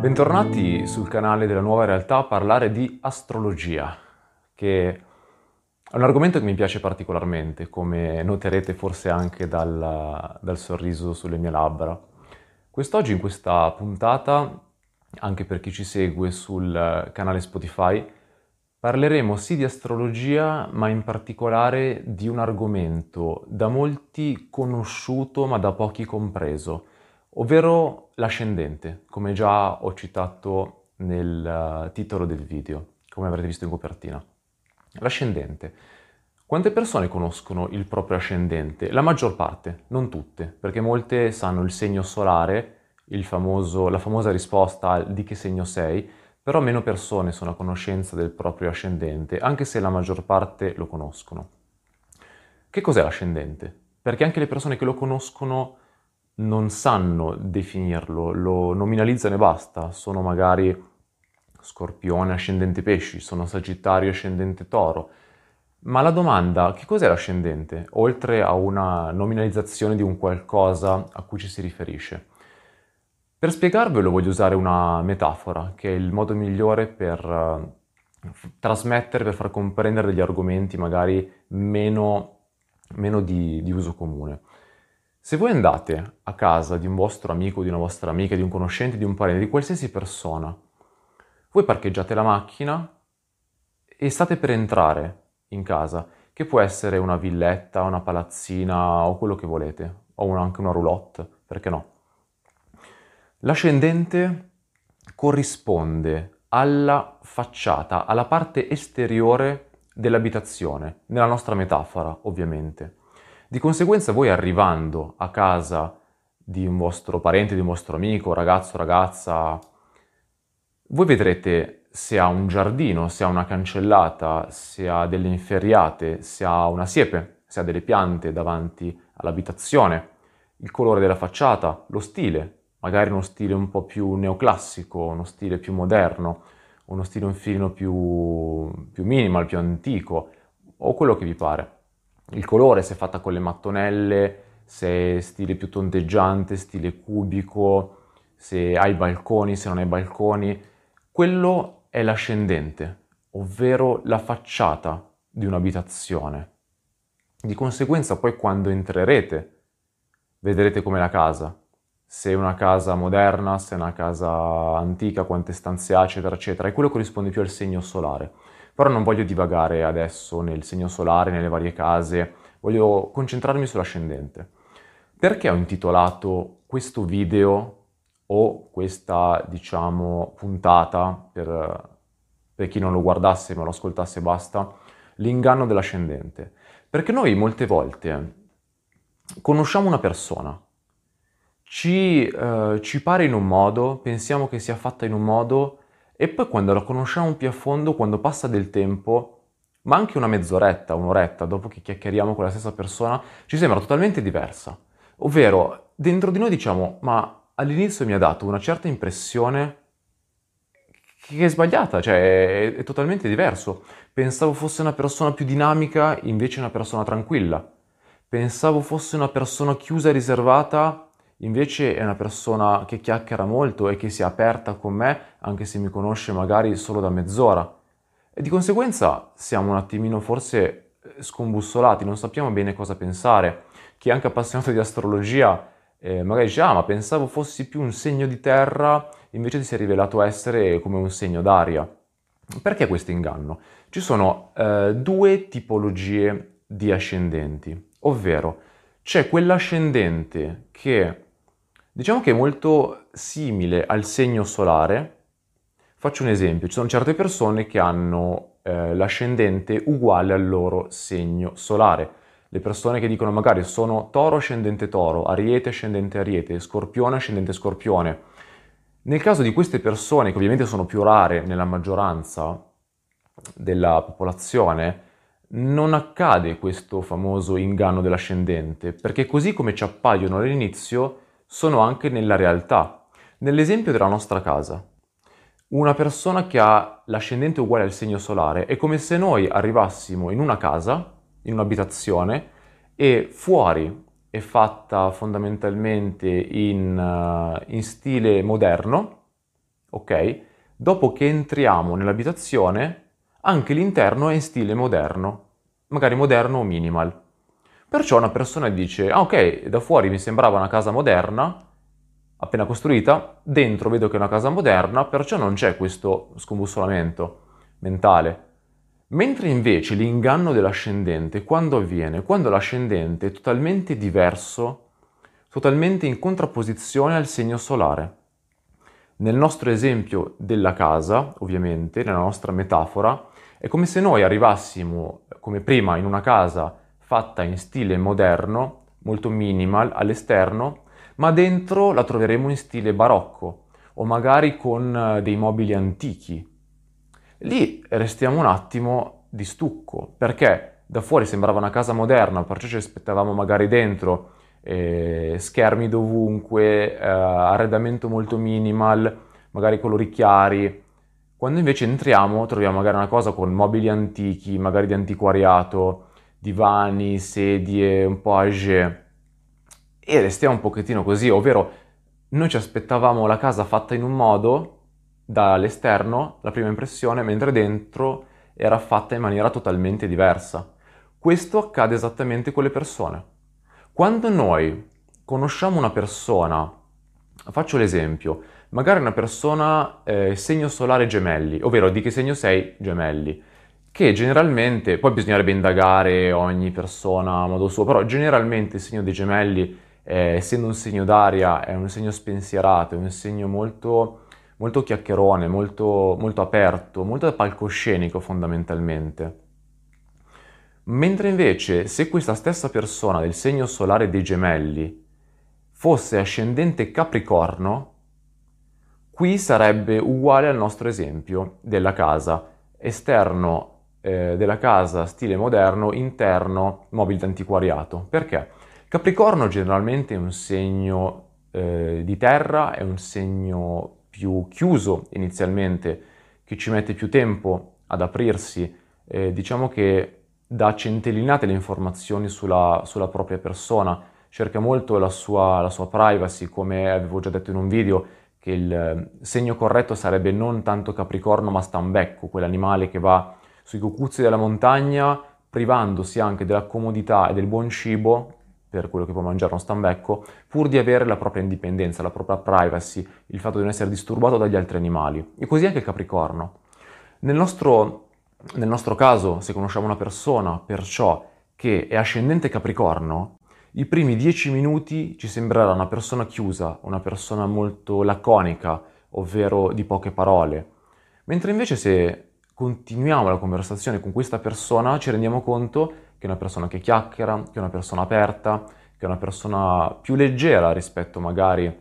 Bentornati sul canale della Nuova Realtà a parlare di astrologia, che è un argomento che mi piace particolarmente, come noterete forse anche dal, dal sorriso sulle mie labbra. Quest'oggi in questa puntata, anche per chi ci segue sul canale Spotify, parleremo sì di astrologia, ma in particolare di un argomento da molti conosciuto ma da pochi compreso, ovvero l'ascendente, come già ho citato nel uh, titolo del video, come avrete visto in copertina. L'ascendente. Quante persone conoscono il proprio ascendente? La maggior parte, non tutte, perché molte sanno il segno solare, famoso, la famosa risposta di che segno sei, però meno persone sono a conoscenza del proprio ascendente, anche se la maggior parte lo conoscono. Che cos'è l'ascendente? Perché anche le persone che lo conoscono non sanno definirlo, lo nominalizzano e basta, sono magari scorpione ascendente pesci, sono sagittario ascendente toro. Ma la domanda, che cos'è l'ascendente? Oltre a una nominalizzazione di un qualcosa a cui ci si riferisce. Per spiegarvelo voglio usare una metafora, che è il modo migliore per uh, trasmettere, per far comprendere degli argomenti magari meno, meno di, di uso comune. Se voi andate a casa di un vostro amico, di una vostra amica, di un conoscente, di un parente, di qualsiasi persona, voi parcheggiate la macchina e state per entrare in casa, che può essere una villetta, una palazzina o quello che volete, o anche una roulotte, perché no? L'ascendente corrisponde alla facciata, alla parte esteriore dell'abitazione, nella nostra metafora ovviamente. Di conseguenza voi arrivando a casa di un vostro parente, di un vostro amico, ragazzo, ragazza, voi vedrete se ha un giardino, se ha una cancellata, se ha delle inferriate, se ha una siepe, se ha delle piante davanti all'abitazione, il colore della facciata, lo stile, magari uno stile un po' più neoclassico, uno stile più moderno, uno stile un filino più, più minimal, più antico, o quello che vi pare. Il colore, se è fatta con le mattonelle, se è stile più tondeggiante, stile cubico, se hai balconi, se non hai balconi, quello è l'ascendente, ovvero la facciata di un'abitazione. Di conseguenza poi quando entrerete vedrete come la casa, se è una casa moderna, se è una casa antica, quante stanze ha, eccetera, eccetera, e quello corrisponde più al segno solare. Però non voglio divagare adesso nel segno solare, nelle varie case, voglio concentrarmi sull'ascendente. Perché ho intitolato questo video o questa, diciamo, puntata, per, per chi non lo guardasse ma lo ascoltasse basta, l'inganno dell'ascendente? Perché noi molte volte conosciamo una persona, ci, eh, ci pare in un modo, pensiamo che sia fatta in un modo e poi quando la conosciamo più a fondo, quando passa del tempo, ma anche una mezz'oretta, un'oretta dopo che chiacchieriamo con la stessa persona, ci sembra totalmente diversa. Ovvero, dentro di noi diciamo, ma all'inizio mi ha dato una certa impressione che è sbagliata, cioè è, è totalmente diverso. Pensavo fosse una persona più dinamica, invece una persona tranquilla. Pensavo fosse una persona chiusa e riservata, Invece è una persona che chiacchiera molto e che si è aperta con me, anche se mi conosce magari solo da mezz'ora. E di conseguenza siamo un attimino forse eh, scombussolati, non sappiamo bene cosa pensare. Chi è anche appassionato di astrologia eh, magari dice, ah ma pensavo fossi più un segno di terra, invece ti è rivelato essere come un segno d'aria. Perché questo inganno? Ci sono eh, due tipologie di ascendenti, ovvero c'è quell'ascendente che Diciamo che è molto simile al segno solare. Faccio un esempio, ci sono certe persone che hanno eh, l'ascendente uguale al loro segno solare. Le persone che dicono magari sono toro ascendente toro, ariete ascendente ariete, scorpione ascendente scorpione. Nel caso di queste persone, che ovviamente sono più rare nella maggioranza della popolazione, non accade questo famoso inganno dell'ascendente, perché così come ci appaiono all'inizio, sono anche nella realtà. Nell'esempio della nostra casa, una persona che ha l'ascendente uguale al segno solare è come se noi arrivassimo in una casa, in un'abitazione, e fuori è fatta fondamentalmente in, uh, in stile moderno, ok? Dopo che entriamo nell'abitazione, anche l'interno è in stile moderno, magari moderno o minimal. Perciò una persona dice, ah ok, da fuori mi sembrava una casa moderna, appena costruita, dentro vedo che è una casa moderna, perciò non c'è questo scombussolamento mentale. Mentre invece l'inganno dell'ascendente, quando avviene? Quando l'ascendente è totalmente diverso, totalmente in contrapposizione al segno solare. Nel nostro esempio della casa, ovviamente, nella nostra metafora, è come se noi arrivassimo, come prima, in una casa fatta in stile moderno, molto minimal all'esterno, ma dentro la troveremo in stile barocco o magari con eh, dei mobili antichi. Lì restiamo un attimo di stucco, perché da fuori sembrava una casa moderna, perciò ci aspettavamo magari dentro eh, schermi dovunque, eh, arredamento molto minimal, magari colori chiari. Quando invece entriamo troviamo magari una cosa con mobili antichi, magari di antiquariato, divani, sedie, un po' âgé e restiamo un pochettino così, ovvero noi ci aspettavamo la casa fatta in un modo dall'esterno, la prima impressione, mentre dentro era fatta in maniera totalmente diversa. Questo accade esattamente con le persone. Quando noi conosciamo una persona, faccio l'esempio, magari una persona eh, segno solare gemelli, ovvero di che segno sei gemelli, che generalmente, poi bisognerebbe indagare ogni persona a modo suo, però generalmente il segno dei gemelli, eh, essendo un segno d'aria, è un segno spensierato, è un segno molto, molto chiacchierone, molto, molto aperto, molto palcoscenico fondamentalmente. Mentre invece se questa stessa persona del segno solare dei gemelli fosse ascendente Capricorno, qui sarebbe uguale al nostro esempio della casa, esterno eh, della casa stile moderno, interno mobile d'antiquariato. Perché? Capricorno generalmente è un segno eh, di terra, è un segno più chiuso inizialmente, che ci mette più tempo ad aprirsi, eh, diciamo che dà centellinate le informazioni sulla, sulla propria persona, cerca molto la sua, la sua privacy, come avevo già detto in un video, che il segno corretto sarebbe non tanto Capricorno ma Stambecco, quell'animale che va sui cucuzzi della montagna, privandosi anche della comodità e del buon cibo, per quello che può mangiare uno stambecco, pur di avere la propria indipendenza, la propria privacy, il fatto di non essere disturbato dagli altri animali. E così anche il Capricorno. Nel nostro, nel nostro caso, se conosciamo una persona, perciò, che è ascendente Capricorno, i primi dieci minuti ci sembrerà una persona chiusa, una persona molto laconica, ovvero di poche parole. Mentre invece se continuiamo la conversazione con questa persona, ci rendiamo conto che è una persona che chiacchiera, che è una persona aperta, che è una persona più leggera rispetto magari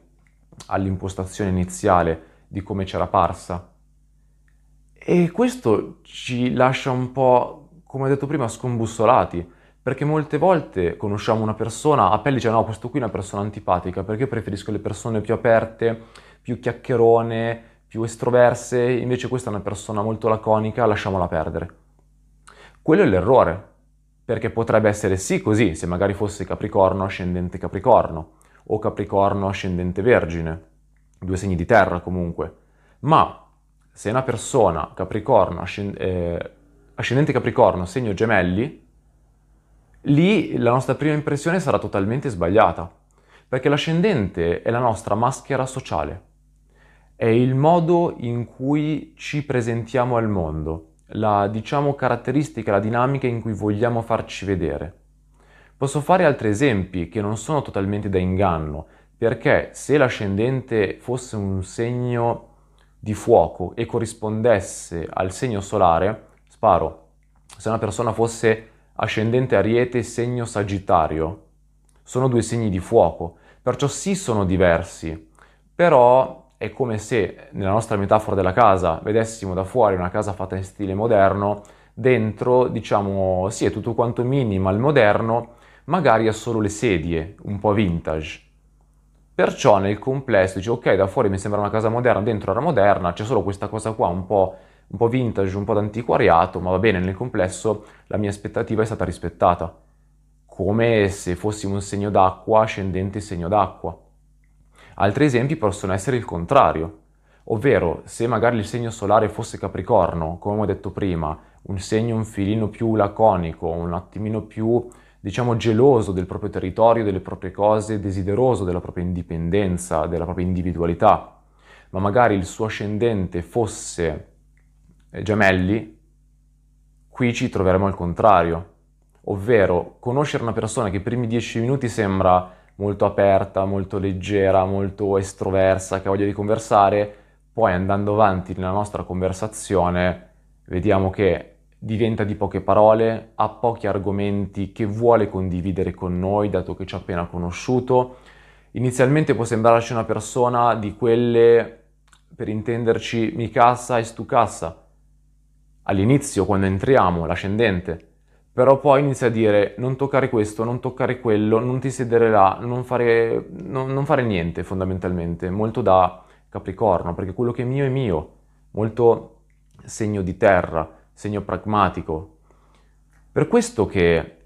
all'impostazione iniziale di come c'era parsa. E questo ci lascia un po', come ho detto prima, scombussolati, perché molte volte conosciamo una persona, a pelle dice no, questo qui è una persona antipatica, perché preferisco le persone più aperte, più chiacchierone, più estroverse, invece questa è una persona molto laconica, lasciamola perdere. Quello è l'errore, perché potrebbe essere sì così, se magari fosse Capricorno ascendente Capricorno, o Capricorno ascendente Vergine, due segni di terra comunque, ma se una persona Capricorno eh, ascendente Capricorno segno gemelli, lì la nostra prima impressione sarà totalmente sbagliata, perché l'ascendente è la nostra maschera sociale è il modo in cui ci presentiamo al mondo, la diciamo caratteristica, la dinamica in cui vogliamo farci vedere. Posso fare altri esempi che non sono totalmente da inganno, perché se l'ascendente fosse un segno di fuoco e corrispondesse al segno solare, sparo, se una persona fosse ascendente Ariete segno Sagittario, sono due segni di fuoco, perciò sì sono diversi, però è come se nella nostra metafora della casa vedessimo da fuori una casa fatta in stile moderno, dentro diciamo sì è tutto quanto minimal moderno, magari ha solo le sedie, un po' vintage. Perciò nel complesso dice ok da fuori mi sembra una casa moderna, dentro era moderna, c'è solo questa cosa qua un po', un po vintage, un po' d'antiquariato, ma va bene nel complesso la mia aspettativa è stata rispettata. come se fossimo un segno d'acqua ascendente segno d'acqua. Altri esempi possono essere il contrario, ovvero se magari il segno solare fosse Capricorno, come ho detto prima, un segno un filino più laconico, un attimino più, diciamo, geloso del proprio territorio, delle proprie cose, desideroso della propria indipendenza, della propria individualità, ma magari il suo ascendente fosse eh, gemelli, qui ci troveremo al contrario, ovvero conoscere una persona che i primi dieci minuti sembra molto aperta, molto leggera, molto estroversa, che ha voglia di conversare, poi andando avanti nella nostra conversazione vediamo che diventa di poche parole, ha pochi argomenti che vuole condividere con noi, dato che ci ha appena conosciuto. Inizialmente può sembrarci una persona di quelle, per intenderci, mi cassa e stu cassa. All'inizio, quando entriamo, l'ascendente, però poi inizia a dire non toccare questo, non toccare quello, non ti sedere là, non fare, non, non fare niente fondamentalmente, molto da Capricorno, perché quello che è mio è mio, molto segno di terra segno pragmatico. Per questo che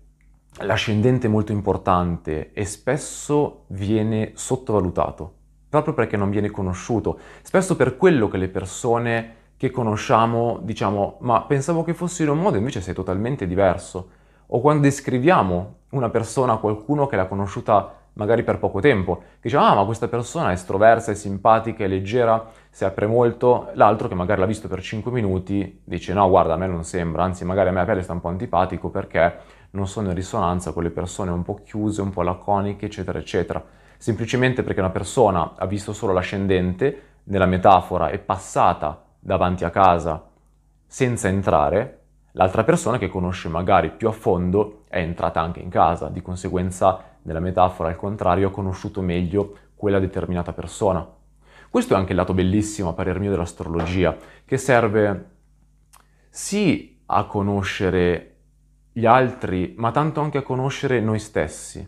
l'ascendente è molto importante e spesso viene sottovalutato, proprio perché non viene conosciuto, spesso per quello che le persone che conosciamo diciamo ma pensavo che fossi in un modo invece sei totalmente diverso, o quando descriviamo una persona a qualcuno che l'ha conosciuta magari per poco tempo, che dice ah ma questa persona è estroversa, è simpatica, è leggera, si apre molto, l'altro che magari l'ha visto per 5 minuti dice no guarda a me non sembra, anzi magari a me a pelle sta un po' antipatico perché non sono in risonanza con le persone un po' chiuse, un po' laconiche eccetera eccetera, semplicemente perché una persona ha visto solo l'ascendente, nella metafora è passata davanti a casa senza entrare, l'altra persona che conosce magari più a fondo è entrata anche in casa, di conseguenza nella metafora, al contrario, ha conosciuto meglio quella determinata persona. Questo è anche il lato bellissimo, a parer mio, dell'astrologia, che serve sì a conoscere gli altri, ma tanto anche a conoscere noi stessi.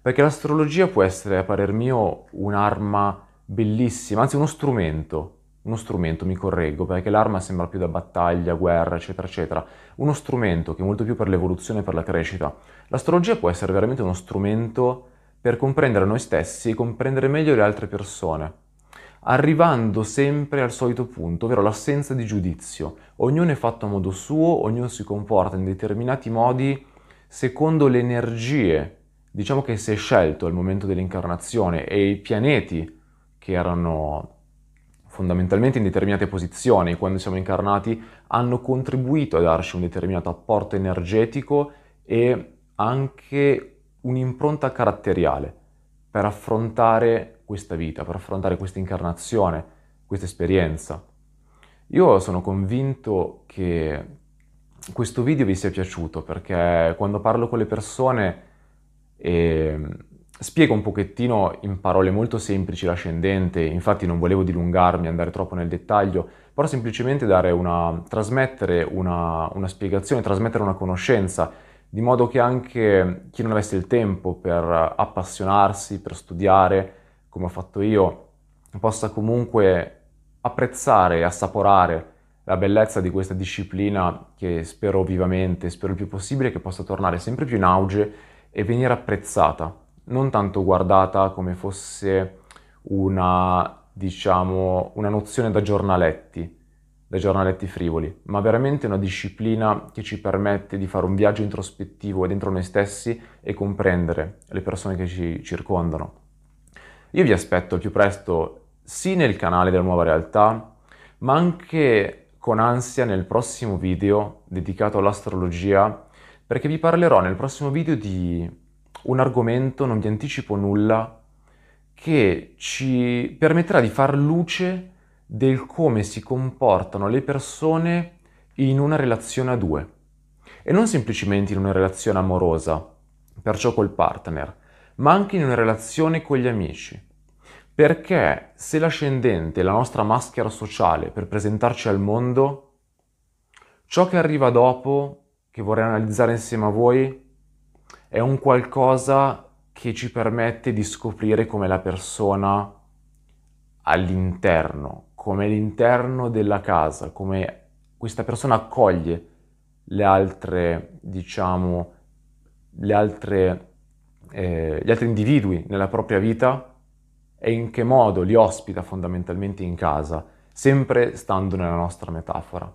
Perché l'astrologia può essere, a parer mio, un'arma bellissima, anzi uno strumento, uno strumento, mi correggo, perché l'arma sembra più da battaglia, guerra, eccetera, eccetera, uno strumento che è molto più per l'evoluzione e per la crescita. L'astrologia può essere veramente uno strumento per comprendere noi stessi e comprendere meglio le altre persone, arrivando sempre al solito punto, ovvero l'assenza di giudizio. Ognuno è fatto a modo suo, ognuno si comporta in determinati modi secondo le energie, diciamo che si è scelto al momento dell'incarnazione e i pianeti che erano fondamentalmente in determinate posizioni, quando siamo incarnati, hanno contribuito a darci un determinato apporto energetico e anche un'impronta caratteriale per affrontare questa vita, per affrontare questa incarnazione, questa esperienza. Io sono convinto che questo video vi sia piaciuto perché quando parlo con le persone e Spiego un pochettino in parole molto semplici l'ascendente, infatti non volevo dilungarmi, andare troppo nel dettaglio, però semplicemente una, trasmettere una, una spiegazione, trasmettere una conoscenza, di modo che anche chi non avesse il tempo per appassionarsi, per studiare, come ho fatto io, possa comunque apprezzare e assaporare la bellezza di questa disciplina che spero vivamente, spero il più possibile che possa tornare sempre più in auge e venire apprezzata non tanto guardata come fosse una, diciamo, una nozione da giornaletti, da giornaletti frivoli, ma veramente una disciplina che ci permette di fare un viaggio introspettivo dentro noi stessi e comprendere le persone che ci circondano. Io vi aspetto più presto sì nel canale della nuova realtà, ma anche con ansia nel prossimo video dedicato all'astrologia, perché vi parlerò nel prossimo video di un argomento, non vi anticipo nulla, che ci permetterà di far luce del come si comportano le persone in una relazione a due. E non semplicemente in una relazione amorosa, perciò col partner, ma anche in una relazione con gli amici. Perché se l'ascendente è la nostra maschera sociale per presentarci al mondo, ciò che arriva dopo, che vorrei analizzare insieme a voi, è un qualcosa che ci permette di scoprire come la persona all'interno, come l'interno della casa, come questa persona accoglie le altre, diciamo, altre, eh, gli altri individui nella propria vita e in che modo li ospita fondamentalmente in casa, sempre stando nella nostra metafora.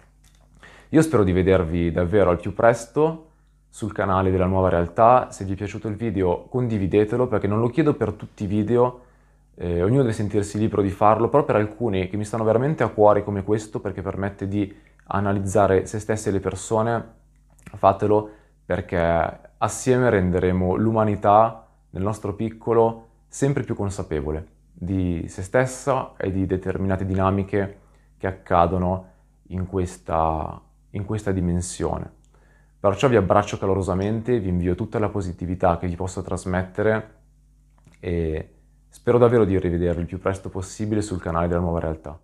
Io spero di vedervi davvero al più presto sul canale della nuova realtà. Se vi è piaciuto il video condividetelo perché non lo chiedo per tutti i video, eh, ognuno deve sentirsi libero di farlo, però per alcuni che mi stanno veramente a cuore come questo perché permette di analizzare se stessi e le persone, fatelo perché assieme renderemo l'umanità nel nostro piccolo sempre più consapevole di se stessa e di determinate dinamiche che accadono in questa, in questa dimensione. Perciò vi abbraccio calorosamente, vi invio tutta la positività che vi posso trasmettere e spero davvero di rivedervi il più presto possibile sul canale della nuova realtà.